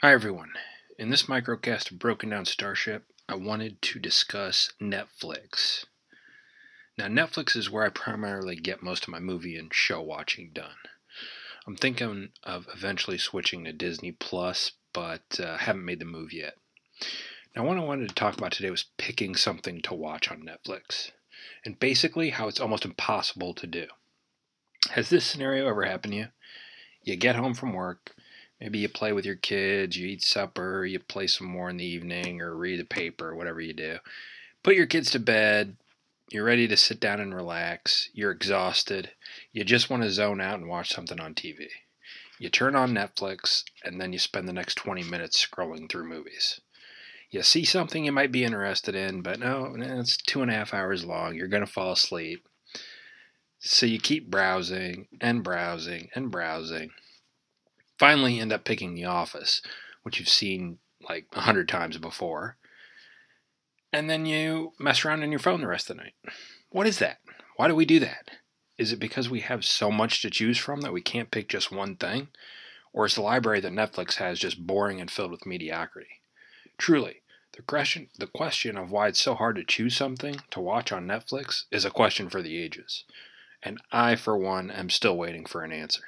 Hi, everyone. In this microcast of Broken Down Starship, I wanted to discuss Netflix. Now, Netflix is where I primarily get most of my movie and show watching done. I'm thinking of eventually switching to Disney Plus, but uh, haven't made the move yet. Now, what I wanted to talk about today was picking something to watch on Netflix, and basically how it's almost impossible to do. Has this scenario ever happened to you? You get home from work, maybe you play with your kids, you eat supper, you play some more in the evening, or read the paper, whatever you do. Put your kids to bed, you're ready to sit down and relax, you're exhausted, you just want to zone out and watch something on TV. You turn on Netflix, and then you spend the next 20 minutes scrolling through movies. You see something you might be interested in, but no, it's two and a half hours long. You're going to fall asleep. So you keep browsing and browsing and browsing. Finally, end up picking The Office, which you've seen like a hundred times before. And then you mess around on your phone the rest of the night. What is that? Why do we do that? Is it because we have so much to choose from that we can't pick just one thing? Or is the library that Netflix has just boring and filled with mediocrity? Truly, the question, the question of why it's so hard to choose something to watch on Netflix is a question for the ages. And I, for one, am still waiting for an answer.